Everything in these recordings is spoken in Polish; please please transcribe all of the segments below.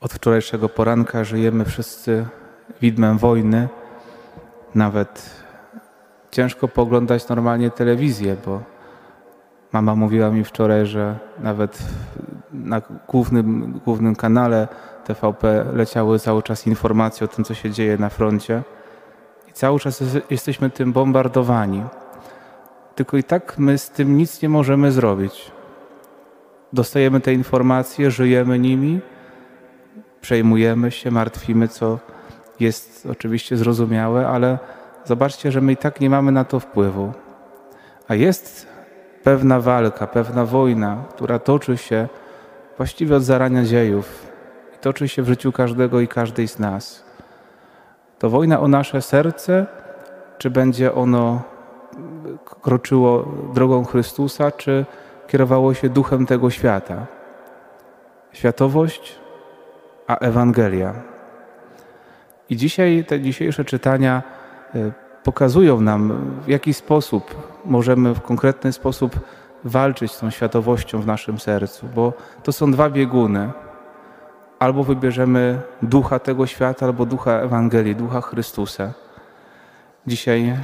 Od wczorajszego poranka żyjemy wszyscy widmem wojny. Nawet ciężko poglądać normalnie telewizję, bo mama mówiła mi wczoraj, że nawet na głównym, głównym kanale TVP leciały cały czas informacje o tym, co się dzieje na froncie. I cały czas jesteśmy tym bombardowani. Tylko i tak my z tym nic nie możemy zrobić. Dostajemy te informacje, żyjemy nimi przejmujemy się, martwimy, co jest oczywiście zrozumiałe, ale zobaczcie, że my i tak nie mamy na to wpływu. A jest pewna walka, pewna wojna, która toczy się właściwie od zarania dziejów i toczy się w życiu każdego i każdej z nas. To wojna o nasze serce, czy będzie ono kroczyło drogą Chrystusa, czy kierowało się duchem tego świata? Światowość a Ewangelia. I dzisiaj te dzisiejsze czytania e, pokazują nam, w jaki sposób możemy w konkretny sposób walczyć z tą światowością w naszym sercu, bo to są dwa bieguny. Albo wybierzemy ducha tego świata, albo ducha Ewangelii, ducha Chrystusa. Dzisiaj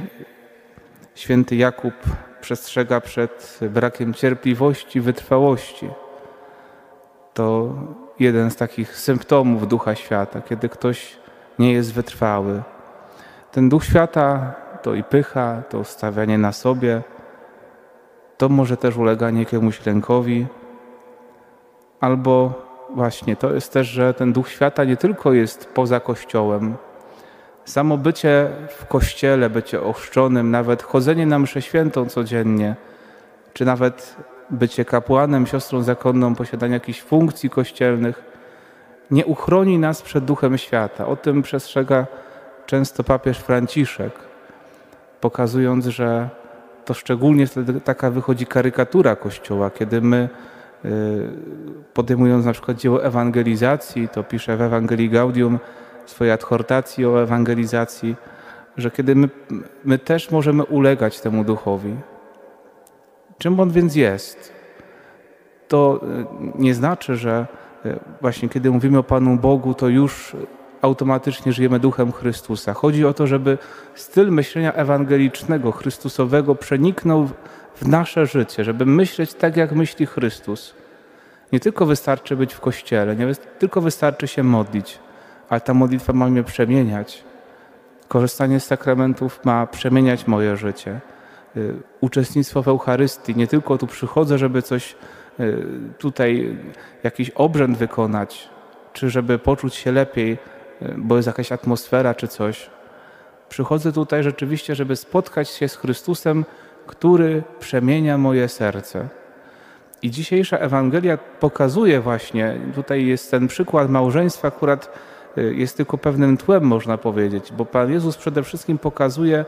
święty Jakub przestrzega przed brakiem cierpliwości, wytrwałości. To jeden z takich symptomów ducha świata, kiedy ktoś nie jest wytrwały. Ten duch świata to i pycha, to stawianie na sobie, to może też uleganie jakiemuś lękowi, albo właśnie to jest też, że ten duch świata nie tylko jest poza Kościołem. Samo bycie w Kościele, bycie ochrzczonym, nawet chodzenie na mszę świętą codziennie, czy nawet bycie kapłanem, siostrą zakonną, posiadanie jakichś funkcji kościelnych nie uchroni nas przed duchem świata. O tym przestrzega często papież Franciszek, pokazując, że to szczególnie wtedy taka wychodzi karykatura Kościoła, kiedy my y, podejmując na przykład dzieło ewangelizacji, to pisze w Ewangelii Gaudium swojej adhortacji o ewangelizacji, że kiedy my, my też możemy ulegać temu duchowi, Czym on więc jest? To e, nie znaczy, że e, właśnie kiedy mówimy o Panu Bogu, to już automatycznie żyjemy duchem Chrystusa. Chodzi o to, żeby styl myślenia ewangelicznego, Chrystusowego przeniknął w nasze życie, żeby myśleć tak, jak myśli Chrystus. Nie tylko wystarczy być w kościele, nie tylko wystarczy się modlić, ale ta modlitwa ma mnie przemieniać. Korzystanie z sakramentów ma przemieniać moje życie. Y, uczestnictwo w Eucharystii. Nie tylko tu przychodzę, żeby coś y, tutaj, jakiś obrzęd wykonać, czy żeby poczuć się lepiej, y, bo jest jakaś atmosfera czy coś. Przychodzę tutaj rzeczywiście, żeby spotkać się z Chrystusem, który przemienia moje serce. I dzisiejsza Ewangelia pokazuje właśnie, tutaj jest ten przykład małżeństwa, akurat jest tylko pewnym tłem, można powiedzieć, bo Pan Jezus przede wszystkim pokazuje,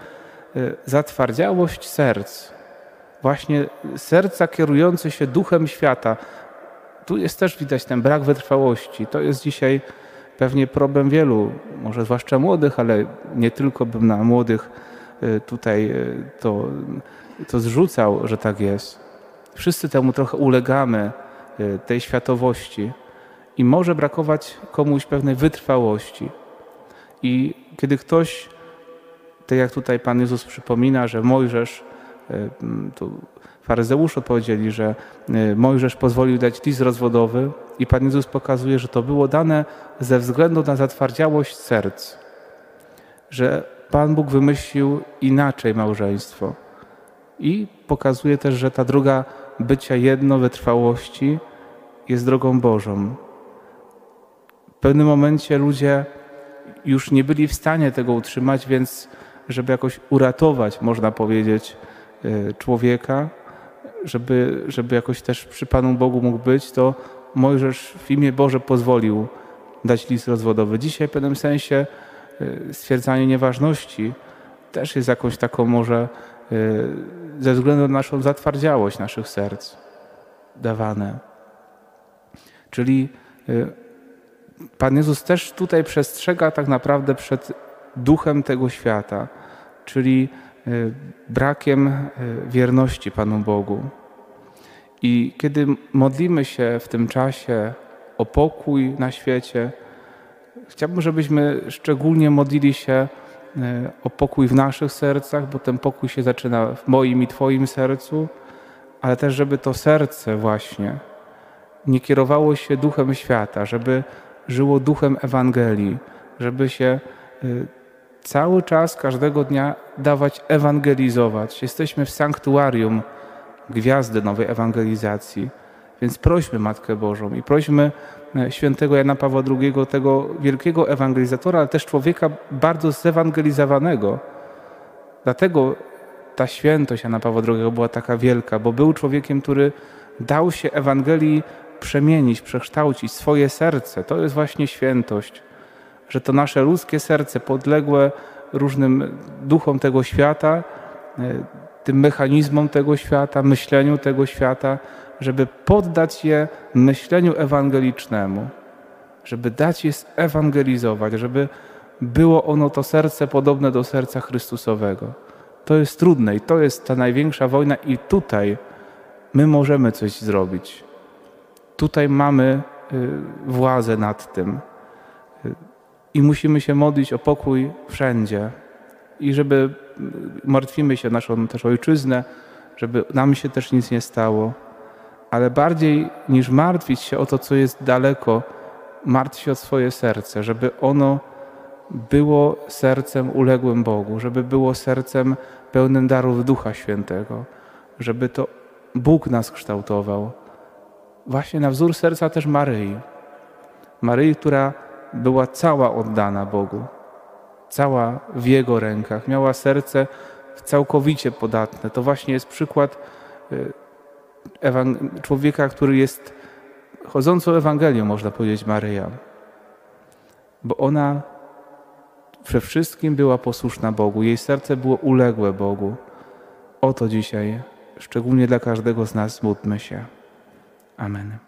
zatwardziałość serc, właśnie serca kierujące się duchem świata. Tu jest też widać ten brak wytrwałości. To jest dzisiaj pewnie problem wielu, może zwłaszcza młodych, ale nie tylko bym na młodych y, tutaj y, to, to zrzucał, że tak jest. Wszyscy temu trochę ulegamy, tej światowości i może brakować komuś pewnej wytrwałości. I kiedy ktoś tak jak tutaj Pan Jezus przypomina, że Mojżesz, e, tu faryzeusze powiedzieli, że e, Mojżesz pozwolił dać list rozwodowy i Pan Jezus pokazuje, że to było dane ze względu na zatwardziałość serc, że Pan Bóg wymyślił inaczej małżeństwo i pokazuje też, że ta druga bycia jedno, wytrwałości jest drogą Bożą. W pewnym momencie ludzie już nie byli w stanie tego utrzymać, więc żeby jakoś uratować, można powiedzieć, e, człowieka, żeby, żeby jakoś też przy Panu Bogu mógł być, to Mojżesz w imię Boże pozwolił dać list rozwodowy. Dzisiaj w pewnym sensie e, stwierdzanie nieważności też jest jakąś taką może e, ze względu na naszą zatwardziałość naszych serc dawane. Czyli Pan Jezus też tutaj przestrzega tak naprawdę przed duchem tego świata, czyli e, brakiem e, wierności Panu Bogu. I kiedy modlimy się w tym czasie o pokój na świecie. Chciałbym, żebyśmy szczególnie modlili się e, o pokój w naszych sercach, bo ten pokój się zaczyna w moim i Twoim sercu, ale też, żeby to serce właśnie nie kierowało się duchem świata, żeby żyło duchem Ewangelii, żeby się y, cały czas, każdego dnia dawać ewangelizować. Jesteśmy w sanktuarium gwiazdy nowej ewangelizacji, więc prośmy Matkę Bożą i prośmy e, świętego Jana Pawła II, tego wielkiego ewangelizatora, ale też człowieka bardzo zewangelizowanego. Dlatego ta świętość Jana Pawła II była taka wielka, bo był człowiekiem, który dał się Ewangelii przemienić, przekształcić swoje serce. To jest właśnie świętość, że to nasze ludzkie serce podległe różnym duchom tego świata, e, tym mechanizmom tego świata, myśleniu tego świata, żeby poddać je myśleniu ewangelicznemu, żeby dać je ewangelizować, żeby było ono to serce podobne do serca Chrystusowego. To jest trudne i to jest ta największa wojna i tutaj my możemy coś zrobić. Tutaj mamy y, władzę nad tym i musimy się modlić o pokój wszędzie. I żeby martwimy się naszą też ojczyznę, żeby nam się też nic nie stało, ale bardziej niż martwić się o to, co jest daleko, martw się o swoje serce, żeby ono było sercem uległym Bogu, żeby było sercem pełnym darów Ducha Świętego, żeby to Bóg nas kształtował. Właśnie na wzór serca też Maryi. Maryi, która była cała oddana Bogu, cała w Jego rękach, miała serce całkowicie podatne. To właśnie jest przykład y, człowieka, który jest chodzącą Ewangelią, można powiedzieć, Maryja. Bo ona we wszystkim była posłuszna Bogu, jej serce było uległe Bogu. O to dzisiaj, szczególnie dla każdego z nas, módlmy się. Amen.